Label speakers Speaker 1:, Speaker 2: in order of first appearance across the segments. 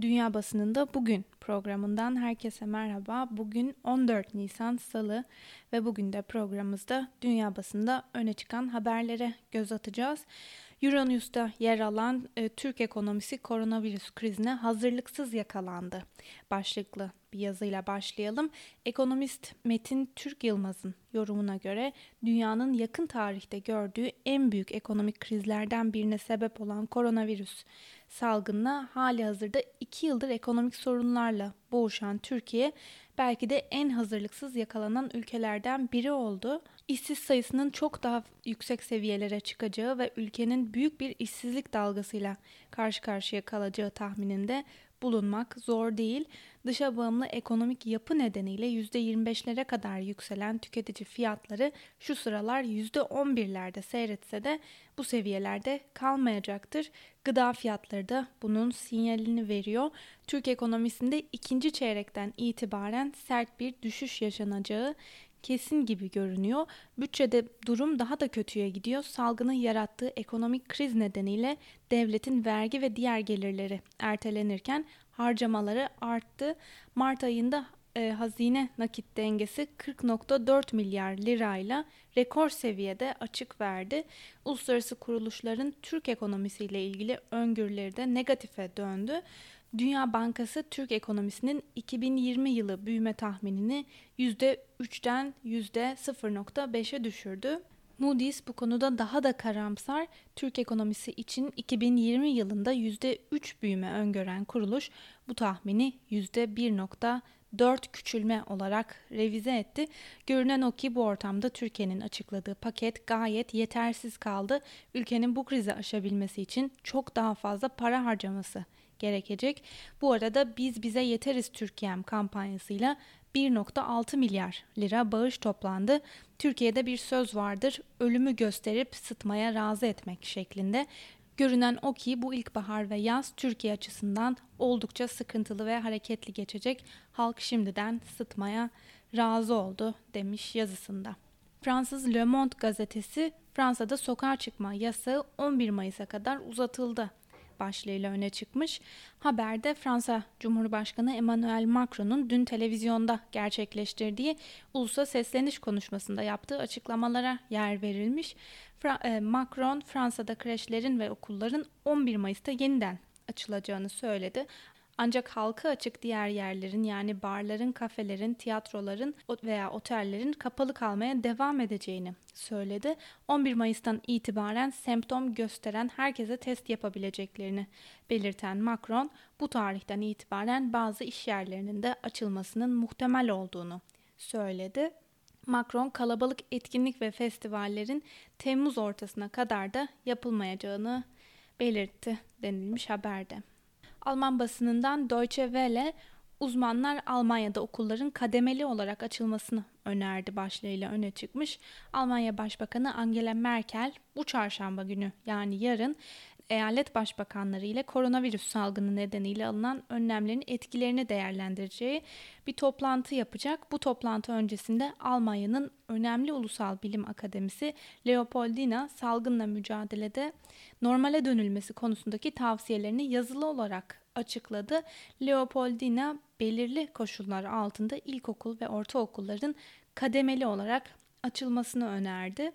Speaker 1: Dünya Basınında Bugün programından herkese merhaba. Bugün 14 Nisan Salı ve bugün de programımızda dünya basında öne çıkan haberlere göz atacağız. Euronews'ta yer alan e, Türk ekonomisi koronavirüs krizine hazırlıksız yakalandı. Başlıklı bir yazıyla başlayalım. Ekonomist Metin Türk Yılmaz'ın yorumuna göre dünyanın yakın tarihte gördüğü en büyük ekonomik krizlerden birine sebep olan koronavirüs salgınına hali hazırda iki yıldır ekonomik sorunlarla boğuşan Türkiye belki de en hazırlıksız yakalanan ülkelerden biri oldu. İşsiz sayısının çok daha yüksek seviyelere çıkacağı ve ülkenin büyük bir işsizlik dalgasıyla karşı karşıya kalacağı tahmininde bulunmak zor değil. Dışa bağımlı ekonomik yapı nedeniyle %25'lere kadar yükselen tüketici fiyatları şu sıralar %11'lerde seyretse de bu seviyelerde kalmayacaktır. Gıda fiyatları da bunun sinyalini veriyor. Türk ekonomisinde ikinci çeyrekten itibaren sert bir düşüş yaşanacağı kesin gibi görünüyor. Bütçede durum daha da kötüye gidiyor. Salgının yarattığı ekonomik kriz nedeniyle devletin vergi ve diğer gelirleri ertelenirken harcamaları arttı. Mart ayında e, hazine nakit dengesi 40.4 milyar lirayla rekor seviyede açık verdi. Uluslararası kuruluşların Türk ekonomisiyle ilgili öngörüleri de negatife döndü. Dünya Bankası Türk ekonomisinin 2020 yılı büyüme tahminini %3'ten %0.5'e düşürdü. Moody's bu konuda daha da karamsar. Türk ekonomisi için 2020 yılında %3 büyüme öngören kuruluş bu tahmini %1.4 küçülme olarak revize etti. Görünen o ki bu ortamda Türkiye'nin açıkladığı paket gayet yetersiz kaldı. Ülkenin bu krizi aşabilmesi için çok daha fazla para harcaması gerekecek. Bu arada Biz Bize Yeteriz Türkiye'm kampanyasıyla 1.6 milyar lira bağış toplandı. Türkiye'de bir söz vardır, ölümü gösterip sıtmaya razı etmek şeklinde. Görünen o ki bu ilkbahar ve yaz Türkiye açısından oldukça sıkıntılı ve hareketli geçecek. Halk şimdiden sıtmaya razı oldu demiş yazısında. Fransız Le Monde gazetesi Fransa'da sokağa çıkma yasağı 11 Mayıs'a kadar uzatıldı başlığıyla öne çıkmış. Haberde Fransa Cumhurbaşkanı Emmanuel Macron'un dün televizyonda gerçekleştirdiği ulusa sesleniş konuşmasında yaptığı açıklamalara yer verilmiş. Fra- e, Macron Fransa'da kreşlerin ve okulların 11 Mayıs'ta yeniden açılacağını söyledi. Ancak halka açık diğer yerlerin yani barların, kafelerin, tiyatroların veya otellerin kapalı kalmaya devam edeceğini söyledi. 11 Mayıs'tan itibaren semptom gösteren herkese test yapabileceklerini belirten Macron, bu tarihten itibaren bazı iş yerlerinin de açılmasının muhtemel olduğunu söyledi. Macron kalabalık etkinlik ve festivallerin Temmuz ortasına kadar da yapılmayacağını belirtti denilmiş haberde. Alman basınından Deutsche Welle uzmanlar Almanya'da okulların kademeli olarak açılmasını önerdi başlığıyla öne çıkmış. Almanya Başbakanı Angela Merkel bu çarşamba günü yani yarın eyalet başbakanları ile koronavirüs salgını nedeniyle alınan önlemlerin etkilerini değerlendireceği bir toplantı yapacak. Bu toplantı öncesinde Almanya'nın önemli ulusal bilim akademisi Leopoldina salgınla mücadelede normale dönülmesi konusundaki tavsiyelerini yazılı olarak açıkladı. Leopoldina belirli koşullar altında ilkokul ve ortaokulların kademeli olarak açılmasını önerdi.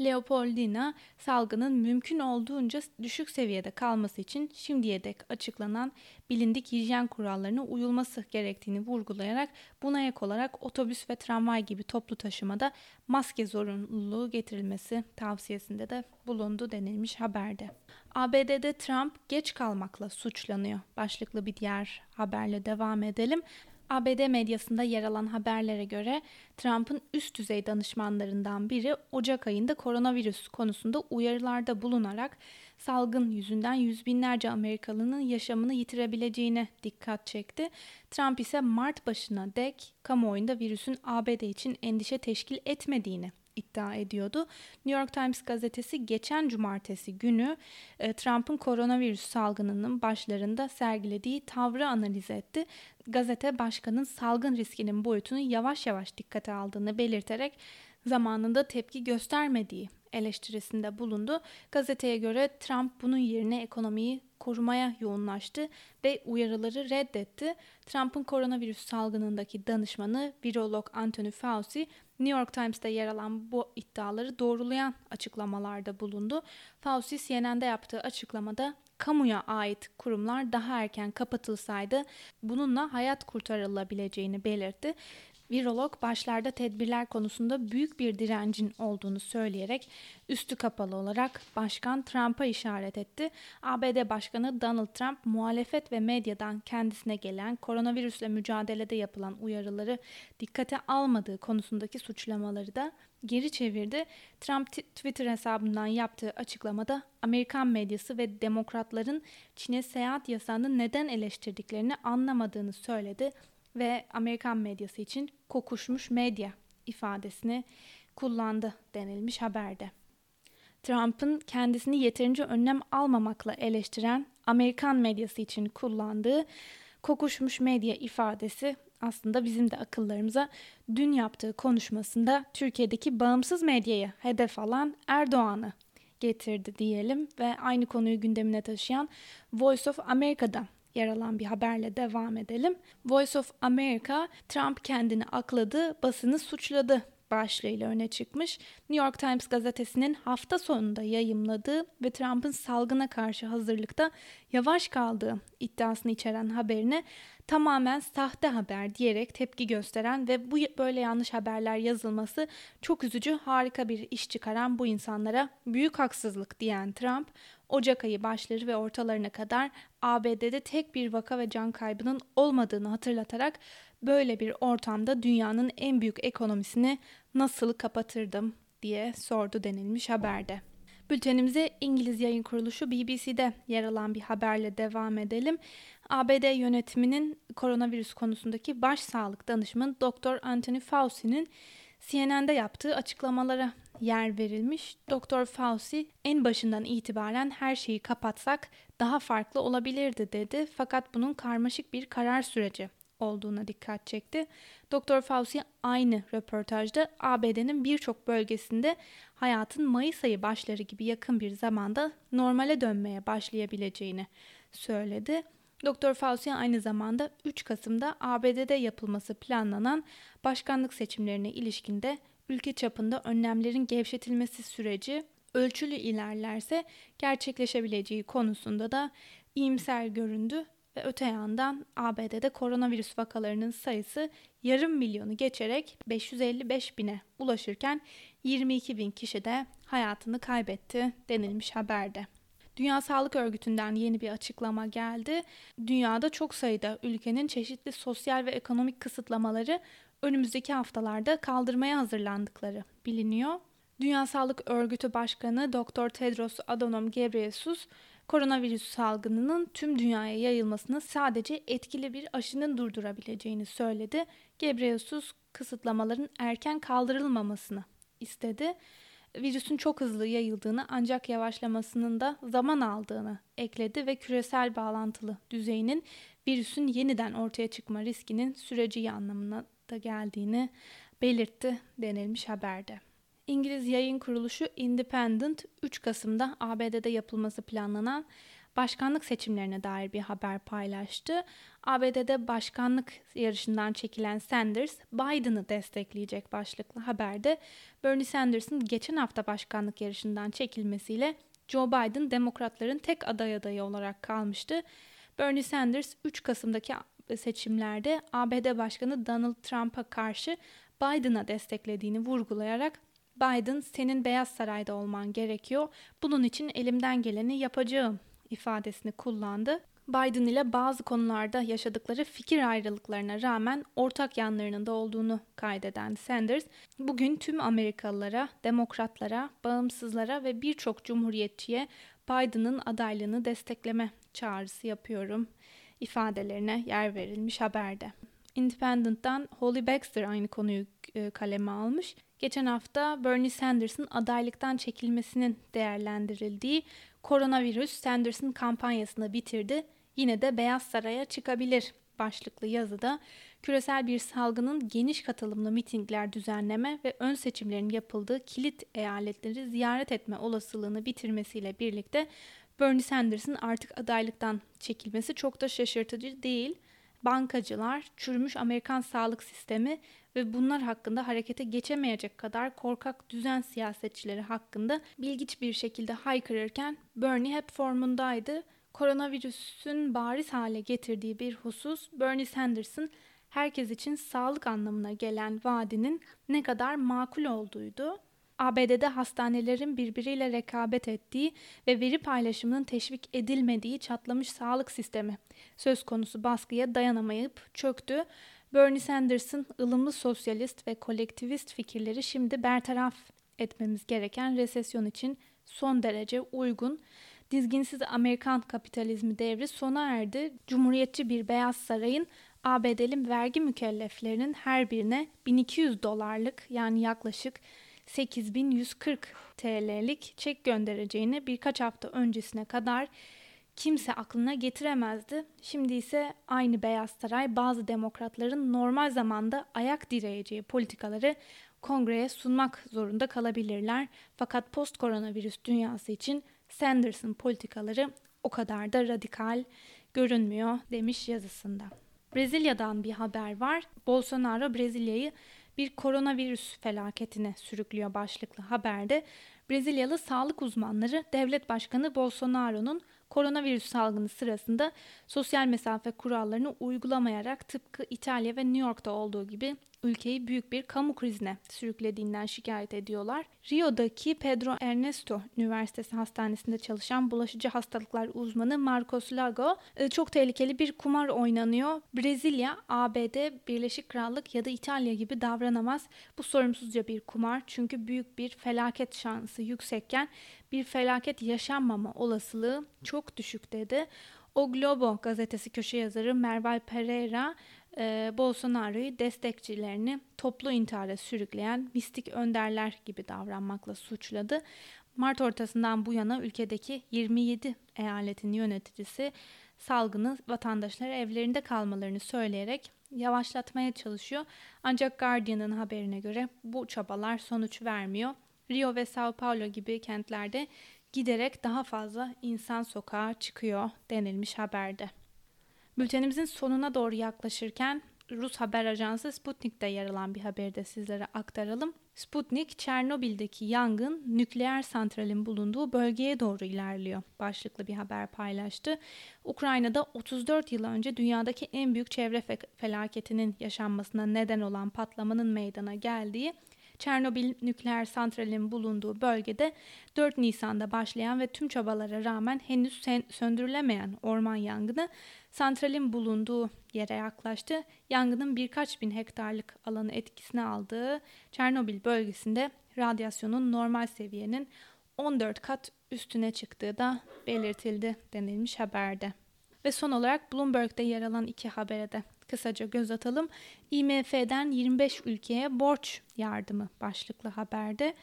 Speaker 1: Leopoldina salgının mümkün olduğunca düşük seviyede kalması için şimdiye dek açıklanan bilindik hijyen kurallarına uyulması gerektiğini vurgulayarak buna ek olarak otobüs ve tramvay gibi toplu taşımada maske zorunluluğu getirilmesi tavsiyesinde de bulundu denilmiş haberde. ABD'de Trump geç kalmakla suçlanıyor. Başlıklı bir diğer haberle devam edelim. ABD medyasında yer alan haberlere göre Trump'ın üst düzey danışmanlarından biri Ocak ayında koronavirüs konusunda uyarılarda bulunarak salgın yüzünden yüz binlerce Amerikalının yaşamını yitirebileceğine dikkat çekti. Trump ise Mart başına dek kamuoyunda virüsün ABD için endişe teşkil etmediğini iddia ediyordu. New York Times gazetesi geçen cumartesi günü e, Trump'ın koronavirüs salgınının başlarında sergilediği tavrı analiz etti. Gazete başkanın salgın riskinin boyutunu yavaş yavaş dikkate aldığını belirterek zamanında tepki göstermediği eleştirisinde bulundu. Gazeteye göre Trump bunun yerine ekonomiyi korumaya yoğunlaştı ve uyarıları reddetti. Trump'ın koronavirüs salgınındaki danışmanı virolog Anthony Fauci New York Times'ta yer alan bu iddiaları doğrulayan açıklamalarda bulundu. Fauci CNN'de yaptığı açıklamada kamuya ait kurumlar daha erken kapatılsaydı bununla hayat kurtarılabileceğini belirtti. Virolog başlarda tedbirler konusunda büyük bir direncin olduğunu söyleyerek üstü kapalı olarak Başkan Trump'a işaret etti. ABD Başkanı Donald Trump muhalefet ve medyadan kendisine gelen koronavirüsle mücadelede yapılan uyarıları dikkate almadığı konusundaki suçlamaları da geri çevirdi. Trump Twitter hesabından yaptığı açıklamada Amerikan medyası ve demokratların Çin'e seyahat yasağını neden eleştirdiklerini anlamadığını söyledi ve Amerikan medyası için kokuşmuş medya ifadesini kullandı denilmiş haberde. Trump'ın kendisini yeterince önlem almamakla eleştiren Amerikan medyası için kullandığı kokuşmuş medya ifadesi aslında bizim de akıllarımıza dün yaptığı konuşmasında Türkiye'deki bağımsız medyayı hedef alan Erdoğan'ı getirdi diyelim ve aynı konuyu gündemine taşıyan Voice of America'da yer alan bir haberle devam edelim. Voice of America, Trump kendini akladı, basını suçladı başlığıyla öne çıkmış. New York Times gazetesinin hafta sonunda yayımladığı ve Trump'ın salgına karşı hazırlıkta yavaş kaldığı iddiasını içeren haberine tamamen sahte haber diyerek tepki gösteren ve bu böyle yanlış haberler yazılması çok üzücü, harika bir iş çıkaran bu insanlara büyük haksızlık diyen Trump, Ocak ayı başları ve ortalarına kadar ABD'de tek bir vaka ve can kaybının olmadığını hatırlatarak böyle bir ortamda dünyanın en büyük ekonomisini nasıl kapatırdım diye sordu denilmiş haberde. Bültenimize İngiliz yayın kuruluşu BBC'de yer alan bir haberle devam edelim. ABD yönetiminin koronavirüs konusundaki baş sağlık danışmanı Dr. Anthony Fauci'nin CNN'de yaptığı açıklamalara yer verilmiş. Dr. Fauci en başından itibaren her şeyi kapatsak daha farklı olabilirdi dedi. Fakat bunun karmaşık bir karar süreci olduğuna dikkat çekti. Dr. Fauci aynı röportajda ABD'nin birçok bölgesinde hayatın Mayıs ayı başları gibi yakın bir zamanda normale dönmeye başlayabileceğini söyledi. Dr. Fauci aynı zamanda 3 Kasım'da ABD'de yapılması planlanan başkanlık seçimlerine ilişkinde ülke çapında önlemlerin gevşetilmesi süreci ölçülü ilerlerse gerçekleşebileceği konusunda da iyimser göründü ve öte yandan ABD'de koronavirüs vakalarının sayısı yarım milyonu geçerek 555 bine ulaşırken 22 bin kişi de hayatını kaybetti denilmiş haberde. Dünya Sağlık Örgütü'nden yeni bir açıklama geldi. Dünyada çok sayıda ülkenin çeşitli sosyal ve ekonomik kısıtlamaları önümüzdeki haftalarda kaldırmaya hazırlandıkları biliniyor. Dünya Sağlık Örgütü Başkanı Dr. Tedros Adhanom Ghebreyesus koronavirüs salgınının tüm dünyaya yayılmasını sadece etkili bir aşının durdurabileceğini söyledi. Gebreyesus kısıtlamaların erken kaldırılmamasını istedi. Virüsün çok hızlı yayıldığını ancak yavaşlamasının da zaman aldığını ekledi ve küresel bağlantılı düzeyinin virüsün yeniden ortaya çıkma riskinin süreci anlamına da geldiğini belirtti denilmiş haberde. İngiliz yayın kuruluşu Independent 3 Kasım'da ABD'de yapılması planlanan başkanlık seçimlerine dair bir haber paylaştı. ABD'de başkanlık yarışından çekilen Sanders, Biden'ı destekleyecek başlıklı haberde Bernie Sanders'ın geçen hafta başkanlık yarışından çekilmesiyle Joe Biden demokratların tek aday adayı olarak kalmıştı. Bernie Sanders 3 Kasım'daki seçimlerde ABD Başkanı Donald Trump'a karşı Biden'a desteklediğini vurgulayarak Biden senin Beyaz Saray'da olman gerekiyor. Bunun için elimden geleni yapacağım ifadesini kullandı. Biden ile bazı konularda yaşadıkları fikir ayrılıklarına rağmen ortak yanlarının da olduğunu kaydeden Sanders, bugün tüm Amerikalılara, demokratlara, bağımsızlara ve birçok cumhuriyetçiye Biden'ın adaylığını destekleme çağrısı yapıyorum ifadelerine yer verilmiş haberde. Independent'tan Holly Baxter aynı konuyu e, kaleme almış. Geçen hafta Bernie Sanders'ın adaylıktan çekilmesinin değerlendirildiği koronavirüs Sanders'ın kampanyasını bitirdi. yine de Beyaz Saray'a çıkabilir başlıklı yazıda küresel bir salgının geniş katılımlı mitingler düzenleme ve ön seçimlerin yapıldığı kilit eyaletleri ziyaret etme olasılığını bitirmesiyle birlikte Bernie Sanders'ın artık adaylıktan çekilmesi çok da şaşırtıcı değil. Bankacılar, çürümüş Amerikan sağlık sistemi ve bunlar hakkında harekete geçemeyecek kadar korkak düzen siyasetçileri hakkında bilgiç bir şekilde haykırırken Bernie hep formundaydı. Koronavirüsün bariz hale getirdiği bir husus Bernie Sanders'ın herkes için sağlık anlamına gelen vaadinin ne kadar makul olduğuydu. ABD'de hastanelerin birbiriyle rekabet ettiği ve veri paylaşımının teşvik edilmediği çatlamış sağlık sistemi söz konusu baskıya dayanamayıp çöktü. Bernie Sanders'ın ılımlı sosyalist ve kolektivist fikirleri şimdi bertaraf etmemiz gereken resesyon için son derece uygun. Dizginsiz Amerikan kapitalizmi devri sona erdi. Cumhuriyetçi bir Beyaz Saray'ın ABD'li vergi mükelleflerinin her birine 1200 dolarlık yani yaklaşık 8140 TL'lik çek göndereceğini birkaç hafta öncesine kadar kimse aklına getiremezdi. Şimdi ise aynı Beyaz Saray bazı demokratların normal zamanda ayak direyeceği politikaları kongreye sunmak zorunda kalabilirler. Fakat post koronavirüs dünyası için Sanders'ın politikaları o kadar da radikal görünmüyor demiş yazısında. Brezilya'dan bir haber var. Bolsonaro Brezilya'yı bir koronavirüs felaketine sürüklüyor başlıklı haberde. Brezilyalı sağlık uzmanları devlet başkanı Bolsonaro'nun koronavirüs salgını sırasında sosyal mesafe kurallarını uygulamayarak tıpkı İtalya ve New York'ta olduğu gibi ülkeyi büyük bir kamu krizine sürüklediğinden şikayet ediyorlar. Rio'daki Pedro Ernesto Üniversitesi Hastanesi'nde çalışan bulaşıcı hastalıklar uzmanı Marcos Lago e, çok tehlikeli bir kumar oynanıyor. Brezilya, ABD, Birleşik Krallık ya da İtalya gibi davranamaz. Bu sorumsuzca bir kumar çünkü büyük bir felaket şansı yüksekken bir felaket yaşanmama olasılığı çok düşük dedi. O Globo gazetesi köşe yazarı Merval Pereira e, Bolsonaro'yu destekçilerini toplu intihara sürükleyen mistik önderler gibi davranmakla suçladı. Mart ortasından bu yana ülkedeki 27 eyaletin yöneticisi salgını vatandaşlara evlerinde kalmalarını söyleyerek yavaşlatmaya çalışıyor. Ancak Guardian'ın haberine göre bu çabalar sonuç vermiyor. Rio ve Sao Paulo gibi kentlerde giderek daha fazla insan sokağa çıkıyor denilmiş haberde. Bültenimizin sonuna doğru yaklaşırken Rus haber ajansı Sputnik'te yer alan bir haberi de sizlere aktaralım. Sputnik, Çernobil'deki yangın nükleer santralin bulunduğu bölgeye doğru ilerliyor başlıklı bir haber paylaştı. Ukrayna'da 34 yıl önce dünyadaki en büyük çevre felaketinin yaşanmasına neden olan patlamanın meydana geldiği Çernobil nükleer santralinin bulunduğu bölgede 4 Nisan'da başlayan ve tüm çabalara rağmen henüz söndürülemeyen orman yangını santralin bulunduğu yere yaklaştı. Yangının birkaç bin hektarlık alanı etkisine aldığı Çernobil bölgesinde radyasyonun normal seviyenin 14 kat üstüne çıktığı da belirtildi denilmiş haberde. Ve son olarak Bloomberg'de yer alan iki habere de kısaca göz atalım. IMF'den 25 ülkeye borç yardımı başlıklı haberde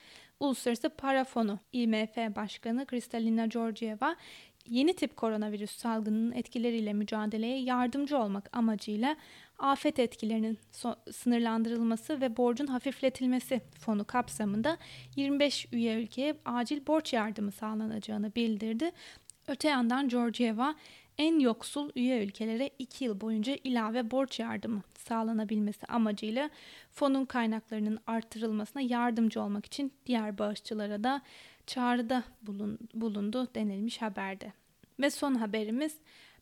Speaker 1: Uluslararası Para Fonu IMF Başkanı Kristalina Georgieva yeni tip koronavirüs salgınının etkileriyle mücadeleye yardımcı olmak amacıyla afet etkilerinin so- sınırlandırılması ve borcun hafifletilmesi fonu kapsamında 25 üye ülkeye acil borç yardımı sağlanacağını bildirdi. Öte yandan Georgieva en yoksul üye ülkelere 2 yıl boyunca ilave borç yardımı sağlanabilmesi amacıyla fonun kaynaklarının artırılmasına yardımcı olmak için diğer bağışçılara da çağrıda bulun, bulundu denilmiş haberde. Ve son haberimiz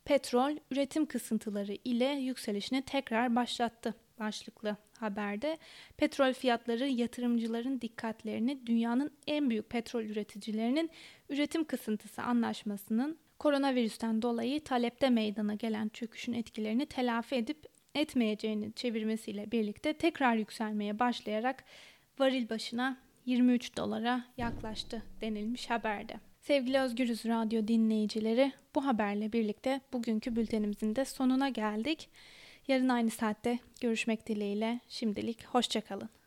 Speaker 1: petrol üretim kısıntıları ile yükselişini tekrar başlattı başlıklı haberde. Petrol fiyatları yatırımcıların dikkatlerini dünyanın en büyük petrol üreticilerinin üretim kısıntısı anlaşmasının koronavirüsten dolayı talepte meydana gelen çöküşün etkilerini telafi edip etmeyeceğini çevirmesiyle birlikte tekrar yükselmeye başlayarak varil başına 23 dolara yaklaştı denilmiş haberde. Sevgili Özgürüz Radyo dinleyicileri bu haberle birlikte bugünkü bültenimizin de sonuna geldik. Yarın aynı saatte görüşmek dileğiyle şimdilik hoşçakalın.